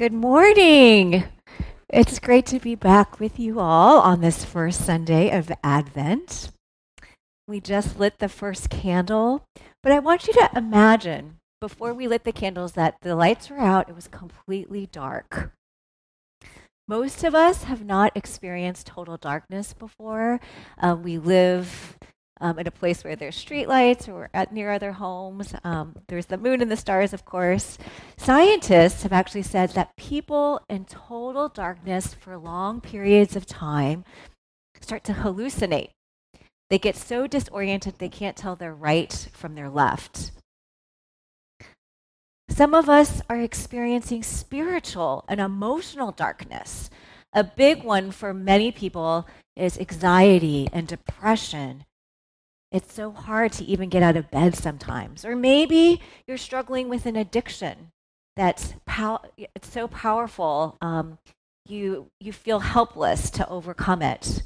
Good morning. It's great to be back with you all on this first Sunday of Advent. We just lit the first candle, but I want you to imagine before we lit the candles that the lights were out, it was completely dark. Most of us have not experienced total darkness before. Um, we live um, in a place where there's streetlights or at, near other homes. Um, there's the moon and the stars, of course. Scientists have actually said that people in total darkness for long periods of time start to hallucinate. They get so disoriented they can't tell their right from their left. Some of us are experiencing spiritual and emotional darkness. A big one for many people is anxiety and depression it's so hard to even get out of bed sometimes. Or maybe you're struggling with an addiction that's pow- it's so powerful, um, you, you feel helpless to overcome it.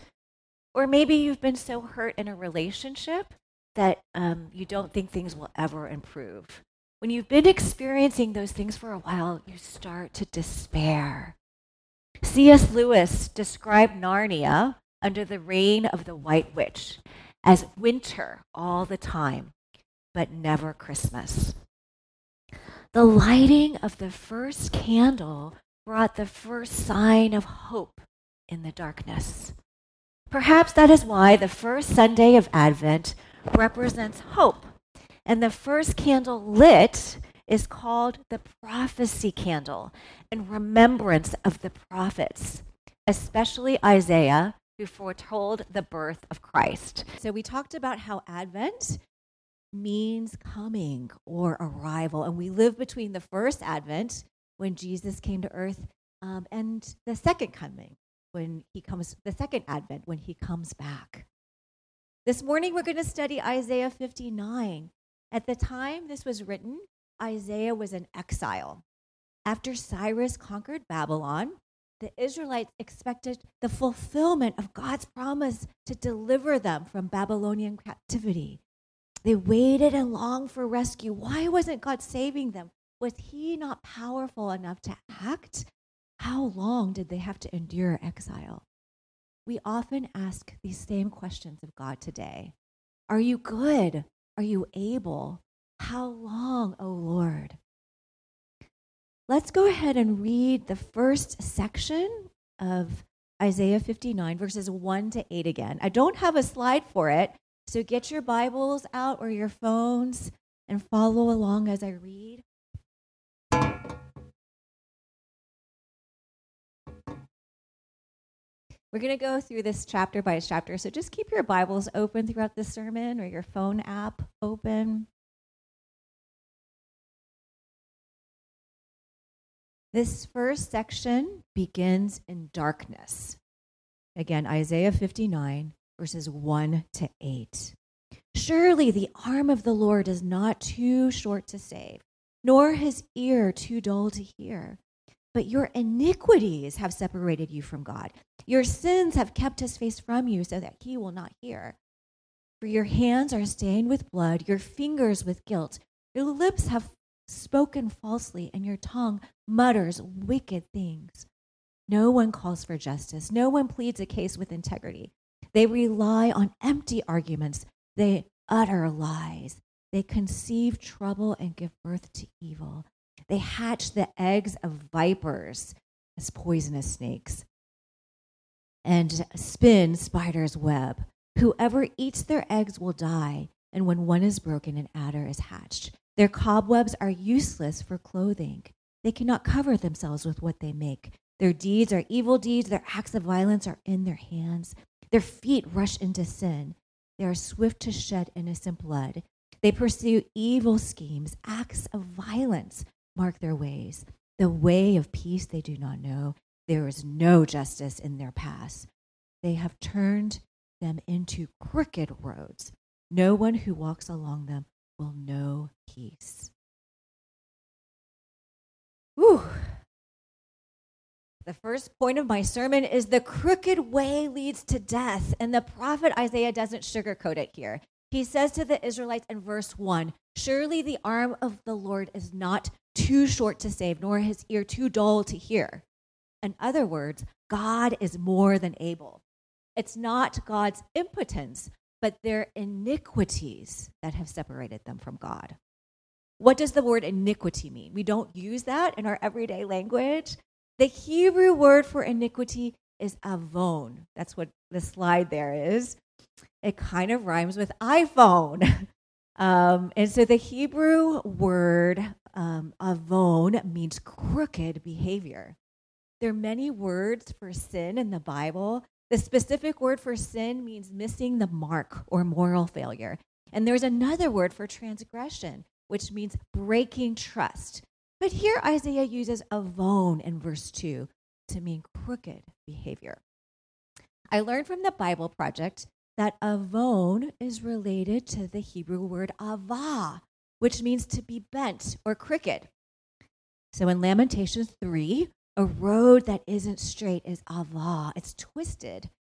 Or maybe you've been so hurt in a relationship that um, you don't think things will ever improve. When you've been experiencing those things for a while, you start to despair. C.S. Lewis described Narnia under the reign of the White Witch as winter all the time, but never Christmas. The lighting of the first candle brought the first sign of hope in the darkness. Perhaps that is why the first Sunday of Advent represents hope, and the first candle lit is called the prophecy candle in remembrance of the prophets, especially Isaiah who foretold the birth of Christ. So we talked about how Advent means coming or arrival, and we live between the first Advent when Jesus came to earth um, and the second coming when he comes, the second Advent when he comes back. This morning we're going to study Isaiah 59. At the time this was written, Isaiah was in exile. After Cyrus conquered Babylon, the Israelites expected the fulfillment of God's promise to deliver them from Babylonian captivity. They waited and longed for rescue. Why wasn't God saving them? Was He not powerful enough to act? How long did they have to endure exile? We often ask these same questions of God today Are you good? Are you able? How long, O Lord? Let's go ahead and read the first section of Isaiah 59, verses 1 to 8 again. I don't have a slide for it, so get your Bibles out or your phones and follow along as I read. We're going to go through this chapter by chapter, so just keep your Bibles open throughout the sermon or your phone app open. This first section begins in darkness. Again, Isaiah 59, verses 1 to 8. Surely the arm of the Lord is not too short to save, nor his ear too dull to hear. But your iniquities have separated you from God. Your sins have kept his face from you so that he will not hear. For your hands are stained with blood, your fingers with guilt. Your lips have spoken falsely, and your tongue mutters wicked things. No one calls for justice. No one pleads a case with integrity. They rely on empty arguments. They utter lies. They conceive trouble and give birth to evil. They hatch the eggs of vipers as poisonous snakes and spin spider's web. Whoever eats their eggs will die, and when one is broken, an adder is hatched. Their cobwebs are useless for clothing. They cannot cover themselves with what they make. Their deeds are evil deeds. Their acts of violence are in their hands. Their feet rush into sin. They are swift to shed innocent blood. They pursue evil schemes. Acts of violence mark their ways. The way of peace they do not know. There is no justice in their paths. They have turned them into crooked roads. No one who walks along them will know peace. Whew. The first point of my sermon is the crooked way leads to death. And the prophet Isaiah doesn't sugarcoat it here. He says to the Israelites in verse 1 Surely the arm of the Lord is not too short to save, nor his ear too dull to hear. In other words, God is more than able. It's not God's impotence, but their iniquities that have separated them from God. What does the word iniquity mean? We don't use that in our everyday language. The Hebrew word for iniquity is avon. That's what the slide there is. It kind of rhymes with iPhone. um, and so the Hebrew word um, avon means crooked behavior. There are many words for sin in the Bible. The specific word for sin means missing the mark or moral failure. And there's another word for transgression, which means breaking trust. But here Isaiah uses avon in verse 2 to mean crooked behavior. I learned from the Bible Project that avon is related to the Hebrew word avah, which means to be bent or crooked. So in Lamentations 3, a road that isn't straight is avah, it's twisted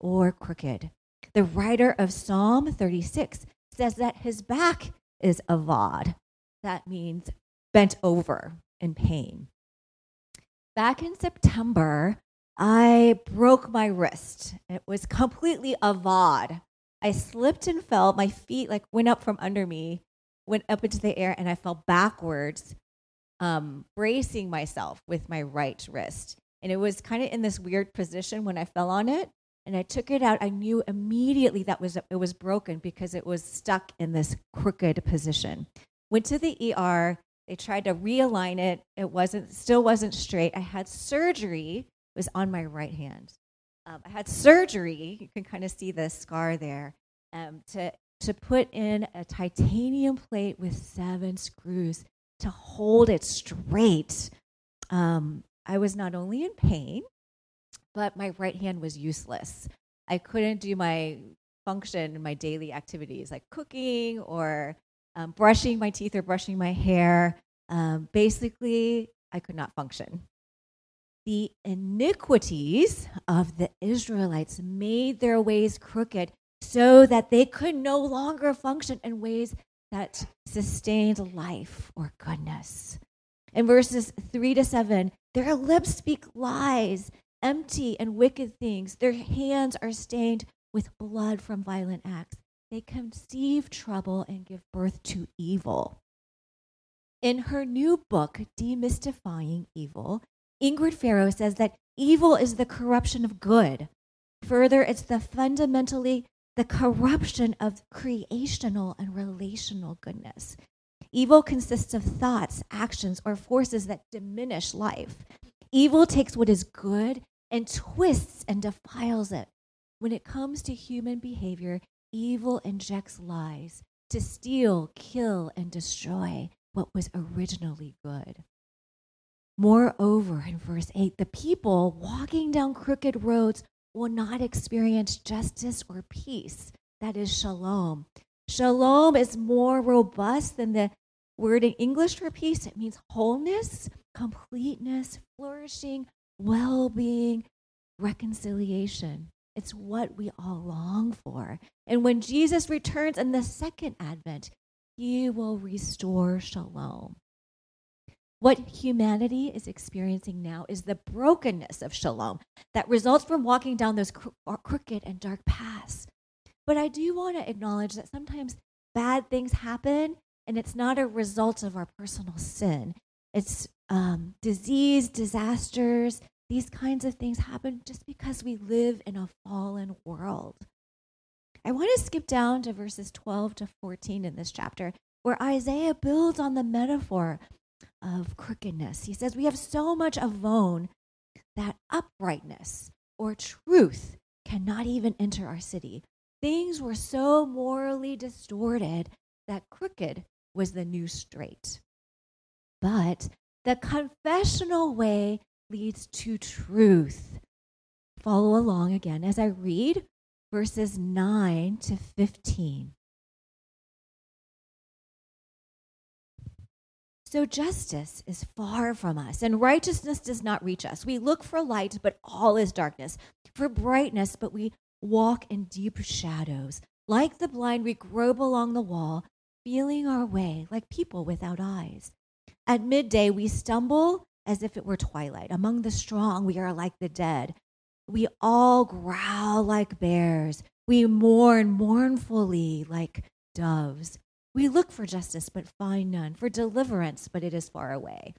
or crooked. The writer of Psalm 36 says that his back is avad. That means bent over in pain. Back in September, I broke my wrist. It was completely avad. I slipped and fell. My feet like went up from under me, went up into the air, and I fell backwards, um, bracing myself with my right wrist. And it was kind of in this weird position when I fell on it. And I took it out. I knew immediately that was it was broken because it was stuck in this crooked position. Went to the ER. They tried to realign it. It wasn't, still wasn't straight. I had surgery. It was on my right hand. Um, I had surgery. You can kind of see the scar there. Um, to to put in a titanium plate with seven screws to hold it straight. Um, I was not only in pain, but my right hand was useless. I couldn't do my function in my daily activities like cooking or um, brushing my teeth or brushing my hair. Um, basically, I could not function. The iniquities of the Israelites made their ways crooked so that they could no longer function in ways that sustained life or goodness. In verses 3 to 7, their lips speak lies, empty and wicked things. Their hands are stained with blood from violent acts. They conceive trouble and give birth to evil. In her new book, Demystifying Evil, Ingrid Faro says that evil is the corruption of good. Further, it's the fundamentally the corruption of creational and relational goodness. Evil consists of thoughts, actions, or forces that diminish life. Evil takes what is good and twists and defiles it. When it comes to human behavior, evil injects lies to steal, kill, and destroy what was originally good. Moreover, in verse 8, the people walking down crooked roads will not experience justice or peace. That is shalom. Shalom is more robust than the word in English for peace. It means wholeness, completeness, flourishing, well being, reconciliation. It's what we all long for. And when Jesus returns in the second advent, he will restore shalom. What humanity is experiencing now is the brokenness of shalom that results from walking down those uh, crooked and dark paths. But I do want to acknowledge that sometimes bad things happen, and it's not a result of our personal sin. It's um, disease, disasters, these kinds of things happen just because we live in a fallen world. I want to skip down to verses 12 to 14 in this chapter, where Isaiah builds on the metaphor of crookedness. He says, We have so much of avon that uprightness or truth cannot even enter our city. Things were so morally distorted that crooked was the new straight. But the confessional way leads to truth. Follow along again as I read verses 9 to 15. So justice is far from us, and righteousness does not reach us. We look for light, but all is darkness, for brightness, but we walk in deep shadows. Like the blind, we grope along the wall, feeling our way like people without eyes. At midday, we stumble as if it were twilight. Among the strong, we are like the dead. We all growl like bears. We mourn mournfully like doves. We look for justice, but find none, for deliverance, but it is far away.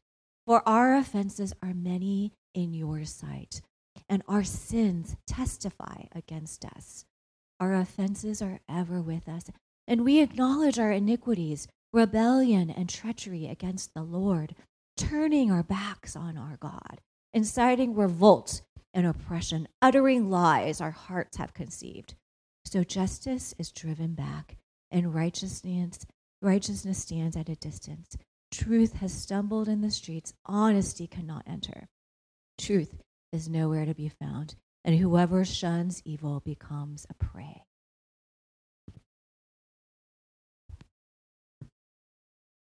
For our offenses are many in your sight, and our sins testify against us. Our offenses are ever with us, and we acknowledge our iniquities, rebellion, and treachery against the Lord, turning our backs on our God, inciting revolt and oppression, uttering lies our hearts have conceived. So justice is driven back, and righteousness, righteousness stands at a distance. Truth has stumbled in the streets, honesty cannot enter. Truth is nowhere to be found, and whoever shuns evil becomes a prey.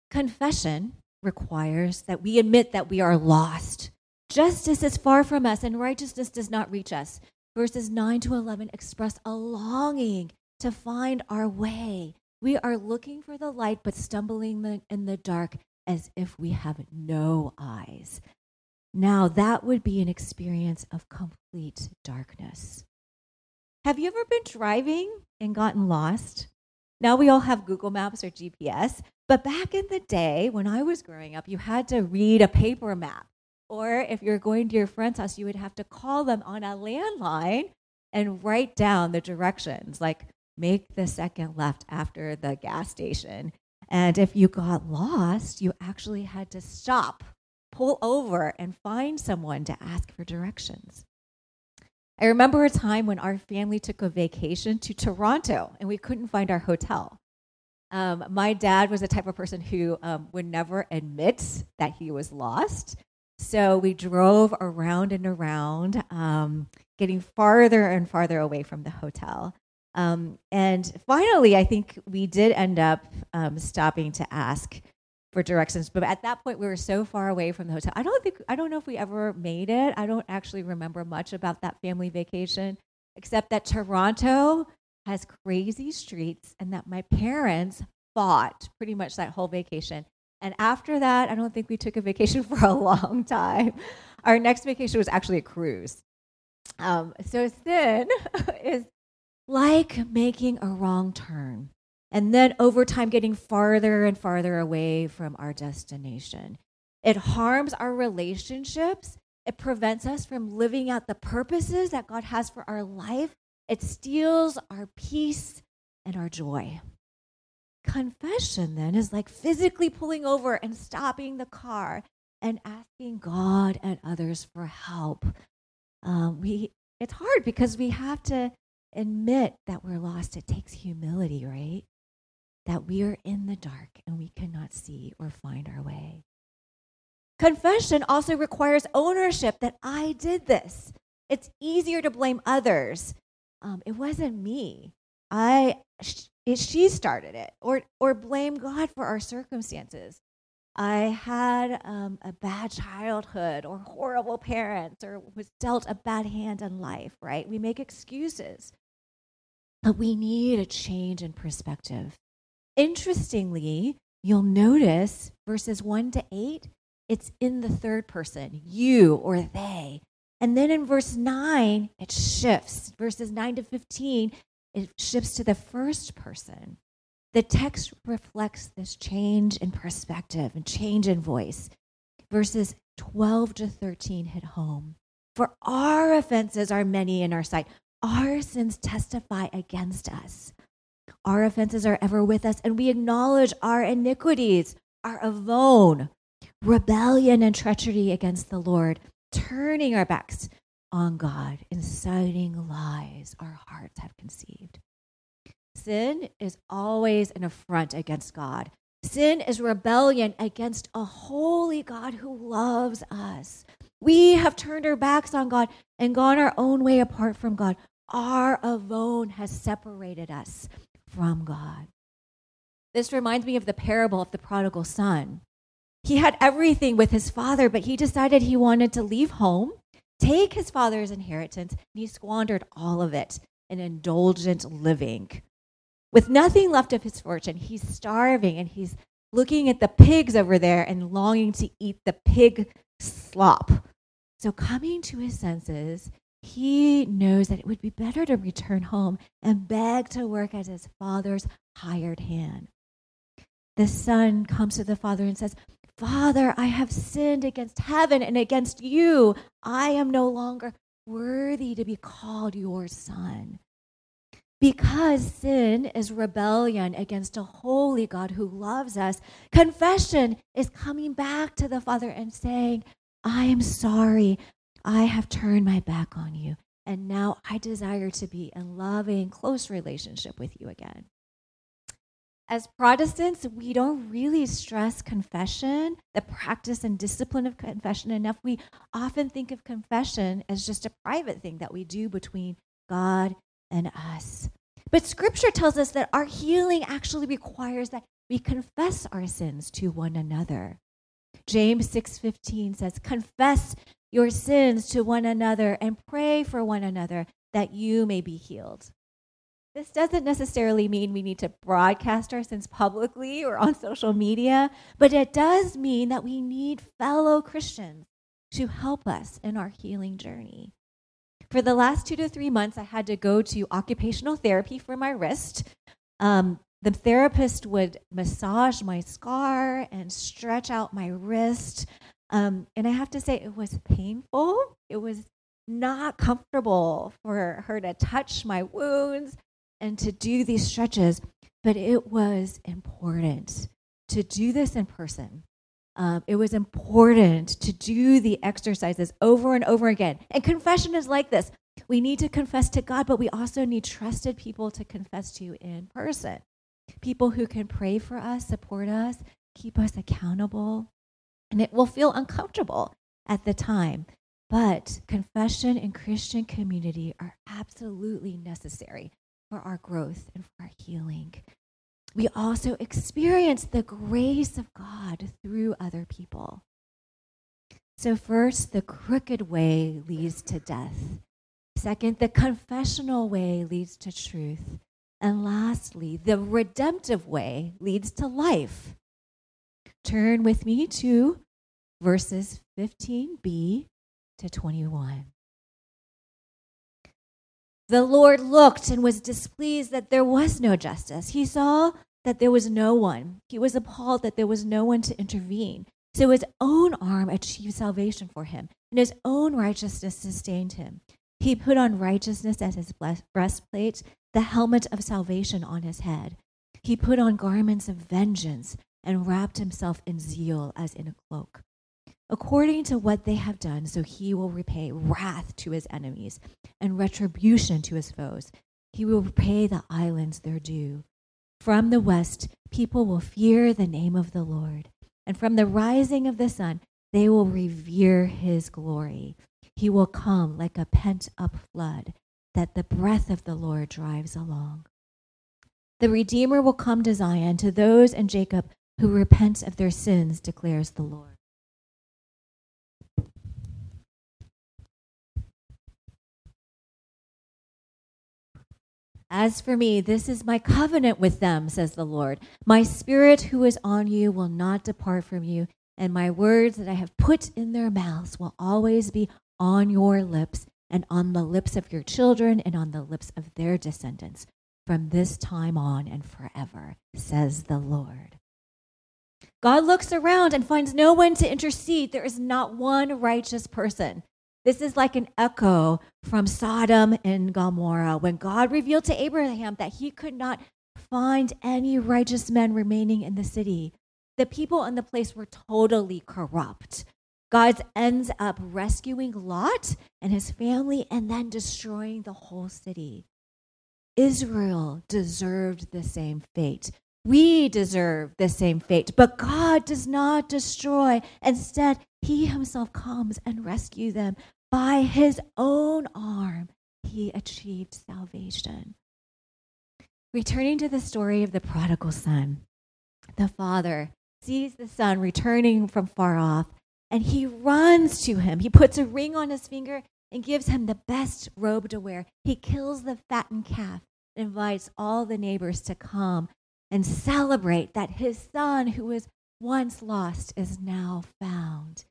Confession requires that we admit that we are lost. Justice is far from us, and righteousness does not reach us. Verses 9 to 11 express a longing to find our way. We are looking for the light, but stumbling in the dark as if we have no eyes. Now, that would be an experience of complete darkness. Have you ever been driving and gotten lost? Now we all have Google Maps or GPS, but back in the day when I was growing up, you had to read a paper map. Or if you're going to your friend's house, you would have to call them on a landline and write down the directions, like make the second left after the gas station. And if you got lost, you actually had to stop, pull over, and find someone to ask for directions. I remember a time when our family took a vacation to Toronto and we couldn't find our hotel. Um, my dad was the type of person who um, would never admit that he was lost. So we drove around and around, um, getting farther and farther away from the hotel. Um, and finally, I think we did end up um, stopping to ask for directions. But at that point, we were so far away from the hotel. I don't think I don't know if we ever made it. I don't actually remember much about that family vacation, except that Toronto has crazy streets, and that my parents fought pretty much that whole vacation. And after that, I don't think we took a vacation for a long time. Our next vacation was actually a cruise. Um, so sin is like making a wrong turn and then over time getting farther and farther away from our destination. It harms our relationships. It prevents us from living out the purposes that God has for our life. It steals our peace and our joy. Confession then is like physically pulling over and stopping the car and asking God and others for help. Um, we it's hard because we have to admit that we're lost. It takes humility, right? That we are in the dark and we cannot see or find our way. Confession also requires ownership that I did this. It's easier to blame others. Um, it wasn't me. I it, she started it, or or blame God for our circumstances. I had um, a bad childhood, or horrible parents, or was dealt a bad hand in life. Right? We make excuses, but we need a change in perspective. Interestingly, you'll notice verses one to eight. It's in the third person, you or they. And then in verse 9, it shifts. Verses 9 to 15, it shifts to the first person. The text reflects this change in perspective and change in voice. Verses 12 to 13 hit home. For our offenses are many in our sight, our sins testify against us. Our offenses are ever with us, and we acknowledge our iniquities, our avon, rebellion and treachery against the Lord, turning our backs on God, inciting lies our hearts have conceived. Sin is always an affront against God. Sin is rebellion against a holy God who loves us. We have turned our backs on God and gone our own way apart from God. Our avon has separated us from God. This reminds me of the parable of the prodigal son. He had everything with his father, but he decided he wanted to leave home take his father's inheritance, and he squandered all of it in indulgent living. With nothing left of his fortune, he's starving and he's looking at the pigs over there and longing to eat the pig slop. So, coming to his senses, he knows that it would be better to return home and beg to work as his father's hired hand. The son comes to the father and says, Father, I have sinned against heaven and against you. I am no longer worthy to be called your son. Because sin is rebellion against a holy God who loves us, confession is coming back to the Father and saying, I am sorry. I have turned my back on you. And now I desire to be in loving, close relationship with you again. As Protestants, we don't really stress confession, the practice and discipline of confession enough. We often think of confession as just a private thing that we do between God and us. But scripture tells us that our healing actually requires that we confess our sins to one another. James 6:15 says, "Confess your sins to one another and pray for one another that you may be healed." This doesn't necessarily mean we need to broadcast our sins publicly or on social media, but it does mean that we need fellow Christians to help us in our healing journey. For the last two to three months, I had to go to occupational therapy for my wrist. Um, the therapist would massage my scar and stretch out my wrist. Um, and I have to say, it was painful. It was not comfortable for her to touch my wounds and to do these stretches, but it was important to do this in person um, it was important to do the exercises over and over again. And confession is like this we need to confess to God, but we also need trusted people to confess to in person. People who can pray for us, support us, keep us accountable. And it will feel uncomfortable at the time. But confession and Christian community are absolutely necessary for our growth and for our healing we also experience the grace of God through other people. So, first, the crooked way leads to death. Second, the confessional way leads to truth. And lastly, the redemptive way leads to life. Turn with me to verses 15b to 21. The Lord looked and was displeased that there was no justice. He saw that there was no one. He was appalled that there was no one to intervene. So his own arm achieved salvation for him, and his own righteousness sustained him. He put on righteousness as his breastplate, the helmet of salvation on his head. He put on garments of vengeance and wrapped himself in zeal as in a cloak according to what they have done, so he will repay wrath to his enemies and retribution to his foes. He will repay the islands their due. From the west, people will fear the name of the Lord, and from the rising of the sun, they will revere his glory. He will come like a pent up flood that the breath of the Lord drives along. The Redeemer will come to Zion, to those in Jacob who repent of their sins, declares the Lord. As for me, this is my covenant with them, says the Lord. My spirit who is on you will not depart from you, and my words that I have put in their mouths will always be on your lips and on the lips of your children and on the lips of their descendants from this time on and forever, says the Lord. God looks around and finds no one to intercede. There is not one righteous person. This is like an echo from Sodom and Gomorrah when God revealed to Abraham that he could not find any righteous men remaining in the city. The people in the place were totally corrupt. God ends up rescuing Lot and his family and then destroying the whole city. Israel deserved the same fate. We deserve the same fate, but God does not destroy. Instead, He Himself comes and rescues them by his own arm, he achieved salvation. Returning to the story of the prodigal son, the father sees the son returning from far off and he runs to him. He puts a ring on his finger and gives him the best robe to wear. He kills the fattened calf, invites all the neighbors to come and celebrate that his son, who was once lost, is now found.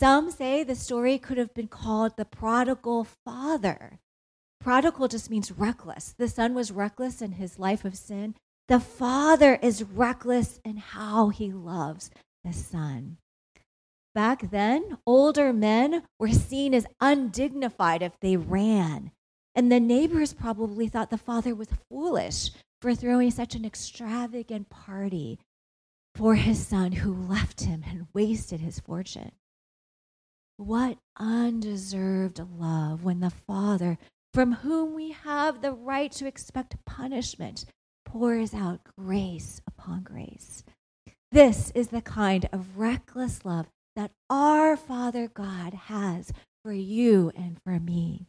Some say the story could have been called the prodigal father. Prodigal just means reckless. The son was reckless in his life of sin. The father is reckless in how he loves the son. Back then, older men were seen as undignified if they ran. And the neighbors probably thought the father was foolish for throwing such an extravagant party for his son who left him and wasted his fortune. What undeserved love when the father, from whom we have the right to expect punishment, pours out grace upon grace. This is the kind of reckless love that our Father God has for you and for me.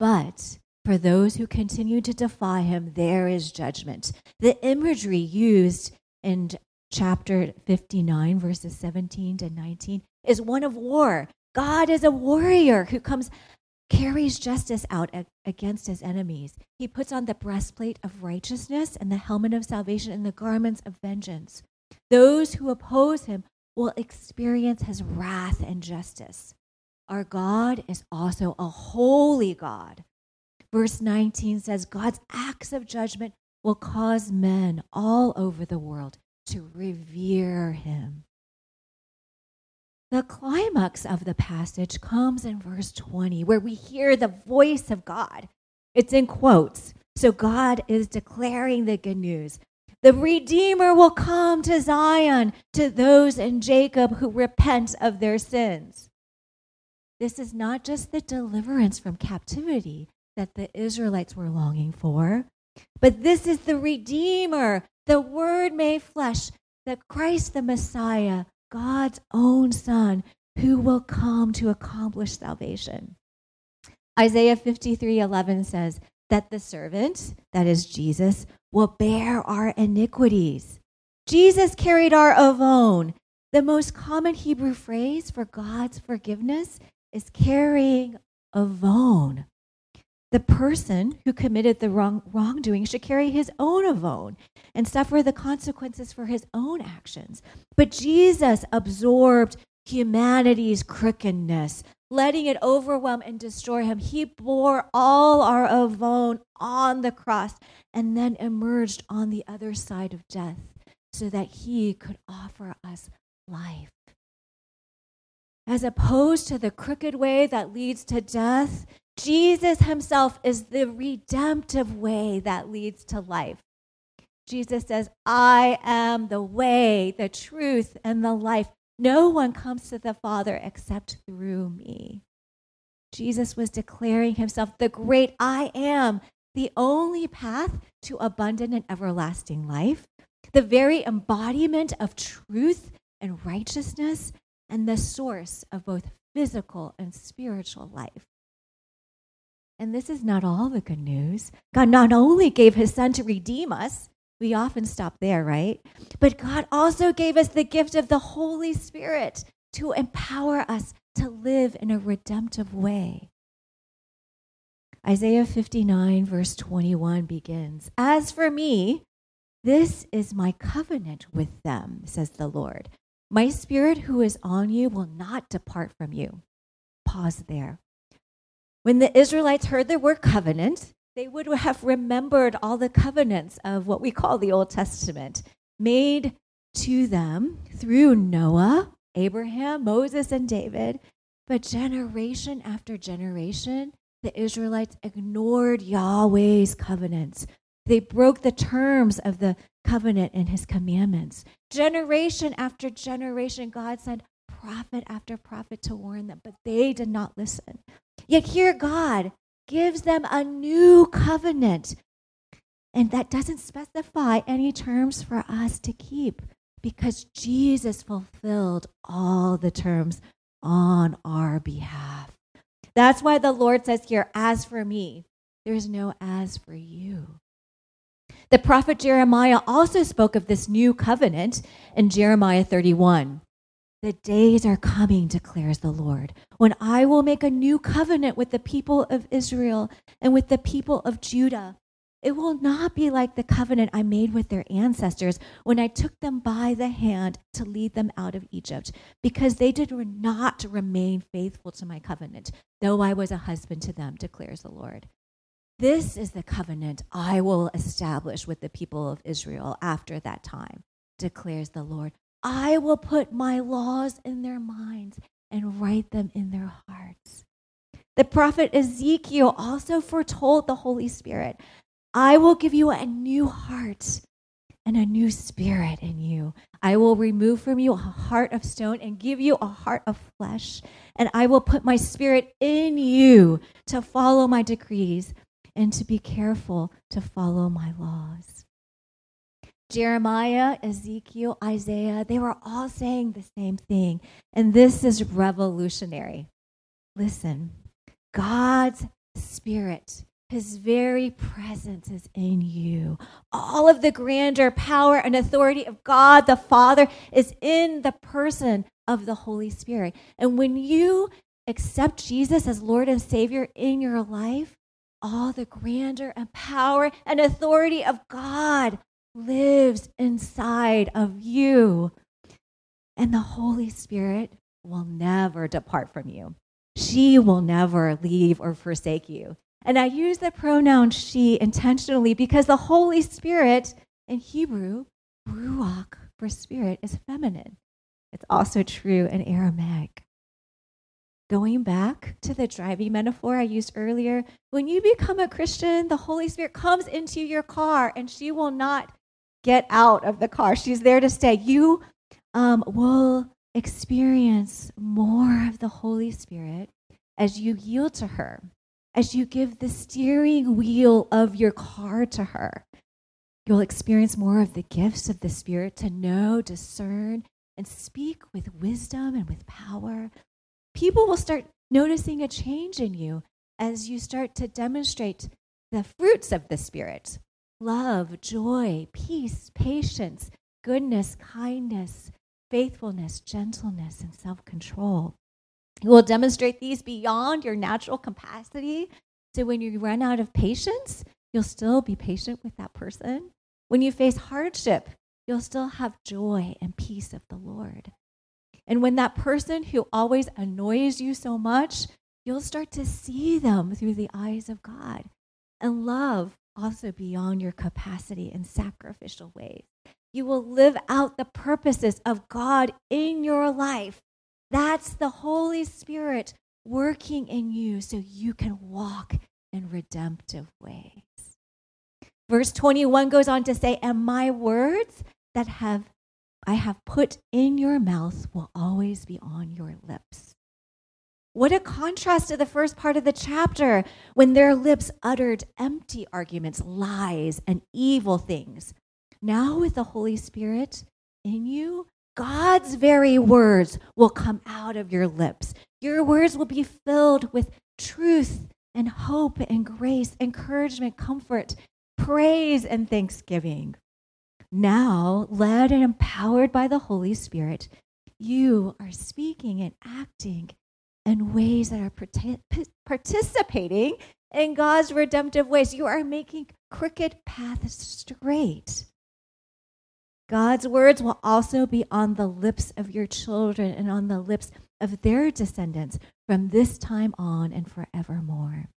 But for those who continue to defy him, there is judgment. The imagery used in chapter 59, verses 17 to 19, is one of war. God is a warrior who comes carries justice out against his enemies. He puts on the breastplate of righteousness and the helmet of salvation and the garments of vengeance. Those who oppose him will experience his wrath and justice. Our God is also a holy God. Verse 19 says, God's acts of judgment will cause men all over the world to revere him. The climax of the passage comes in verse 20, where we hear the voice of God. It's in quotes. So God is declaring the good news. The Redeemer will come to Zion, to those in Jacob who repent of their sins. This is not just the deliverance from captivity that the Israelites were longing for, but this is the Redeemer, the Word made flesh, the Christ the Messiah God's own Son who will come to accomplish salvation. Isaiah 53 11 says that the servant, that is Jesus, will bear our iniquities. Jesus carried our avon. The most common Hebrew phrase for God's forgiveness is carrying avon. The person who committed the wrong, wrongdoing should carry his own avon and suffer the consequences for his own actions. But Jesus absorbed humanity's crookedness, letting it overwhelm and destroy him. He bore all our avon on the cross and then emerged on the other side of death so that he could offer us life. As opposed to the crooked way that leads to death, Jesus himself is the redemptive way that leads to life. Jesus says, I am the way, the truth, and the life. No one comes to the Father except through me. Jesus was declaring himself the great I am, the only path to abundant and everlasting life, the very embodiment of truth and righteousness, and the source of both physical and spiritual life. And this is not all the good news. God not only gave his son to redeem us, we often stop there, right? But God also gave us the gift of the Holy Spirit to empower us to live in a redemptive way. Isaiah 59, verse 21 begins As for me, this is my covenant with them, says the Lord. My spirit who is on you will not depart from you. Pause there. When the Israelites heard the word covenant, they would have remembered all the covenants of what we call the Old Testament made to them through Noah, Abraham, Moses, and David. But generation after generation, the Israelites ignored Yahweh's covenants. They broke the terms of the covenant and his commandments. Generation after generation, God sent prophet after prophet to warn them, but they did not listen. Yet here God gives them a new covenant. And that doesn't specify any terms for us to keep because Jesus fulfilled all the terms on our behalf. That's why the Lord says here, as for me, there's no as for you. The prophet Jeremiah also spoke of this new covenant in Jeremiah 31. The days are coming, declares the Lord, when I will make a new covenant with the people of Israel and with the people of Judah. It will not be like the covenant I made with their ancestors when I took them by the hand to lead them out of Egypt, because they did not remain faithful to my covenant, though I was a husband to them, declares the Lord. This is the covenant I will establish with the people of Israel after that time, declares the Lord. I will put my laws in their minds and write them in their hearts. The prophet Ezekiel also foretold the Holy Spirit I will give you a new heart and a new spirit in you. I will remove from you a heart of stone and give you a heart of flesh. And I will put my spirit in you to follow my decrees and to be careful to follow my laws. Jeremiah, Ezekiel, Isaiah, they were all saying the same thing. And this is revolutionary. Listen, God's Spirit his very presence is in you. All of the grandeur, power, and authority of God the Father is in the person of the Holy Spirit. And when you accept Jesus as Lord and Savior in your life, all the grandeur and power and authority of God lives inside of you. And the Holy Spirit will never depart from you. She will never leave or forsake you. And I use the pronoun she intentionally because the Holy Spirit in Hebrew, ruach for spirit, is feminine. It's also true in Aramaic. Going back to the driving metaphor I used earlier, when you become a Christian, the Holy Spirit comes into your car and she will not get out of the car. She's there to stay. You um, will experience more of the Holy Spirit as you yield to her as you give the steering wheel of your car to her. You'll experience more of the gifts of the Spirit to know, discern, and speak with wisdom and with power. People will start noticing a change in you as you start to demonstrate the fruits of the Spirit love, joy, peace, patience, goodness, kindness, faithfulness, gentleness, and self control. You will demonstrate these beyond your natural capacity. So when you run out of patience, you'll still be patient with that person. When you face hardship, you'll still have joy and peace of the Lord. And when that person who always annoys you so much, you'll start to see them through the eyes of God and love also beyond your capacity in sacrificial ways. You will live out the purposes of God in your life that's the Holy Spirit working in you so you can walk in redemptive ways. Verse 21 goes on to say, And my words that have I have put in your mouth will always be on your lips. What a contrast to the first part of the chapter when their lips uttered empty arguments, lies, and evil things. Now, with the Holy Spirit in you, God's very words will come out of your lips. Your words will be filled with truth and hope and grace, encouragement, comfort, praise, and thanksgiving. Now, led and empowered by the Holy Spirit, you are speaking and acting in ways that are participating in God's redemptive ways. You are making crooked paths straight. God's words will also be on the lips of your children and on the lips of their descendants from this time on and forevermore.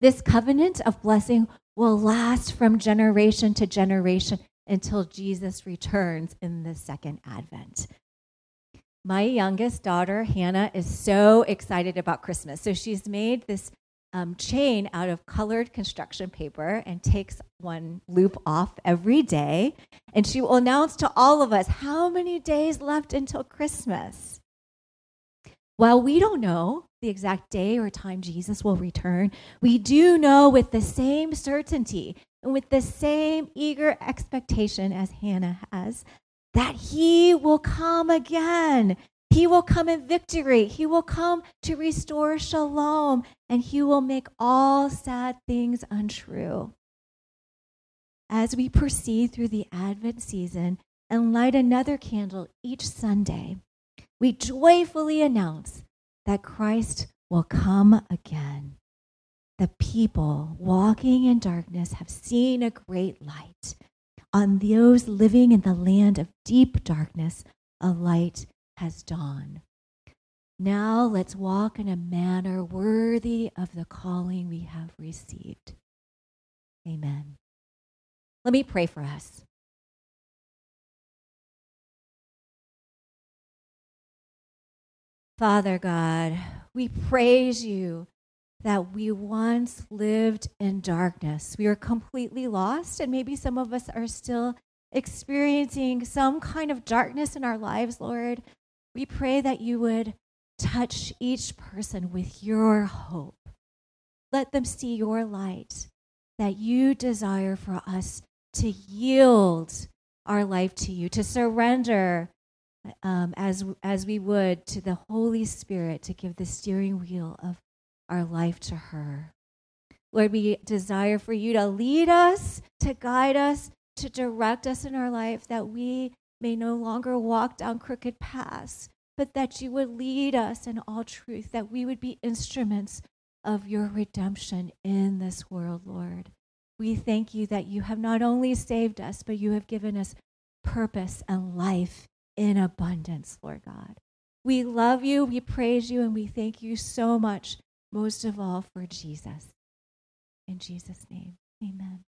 This covenant of blessing will last from generation to generation until Jesus returns in the second advent. My youngest daughter, Hannah, is so excited about Christmas. So she's made this um, chain out of colored construction paper and takes one loop off every day. And she will announce to all of us how many days left until Christmas. While we don't know the exact day or time Jesus will return, we do know with the same certainty and with the same eager expectation as Hannah has that he will come again he will come in victory. He will come to restore shalom, and he will make all sad things untrue. As we proceed through the Advent season and light another candle each Sunday, we joyfully announce that Christ will come again, the people walking in darkness have seen a great light. On those living in the land of deep darkness, a light has dawned. Now let's walk in a manner worthy of the calling we have received. Amen. Let me pray for us. Father God, we praise you that we once lived in darkness. We were completely lost, and maybe some of us are still experiencing some kind of darkness in our lives, Lord. We pray that you would touch each person with your hope. Let them see your light, that you desire for us to yield our life to you, to surrender um, as, as we would to the Holy Spirit to give the steering wheel of our life to her. Lord, we desire for you to lead us, to guide us, to direct us in our life, that we may no longer walk down crooked paths, but that you would lead us in all truth, that we would be instruments of your redemption in this world, Lord. We thank you that you have not only saved us, but you have given us purpose and life in abundance, Lord God. We love you, we praise you, and we thank you so much, most of all for Jesus. In Jesus' name, amen.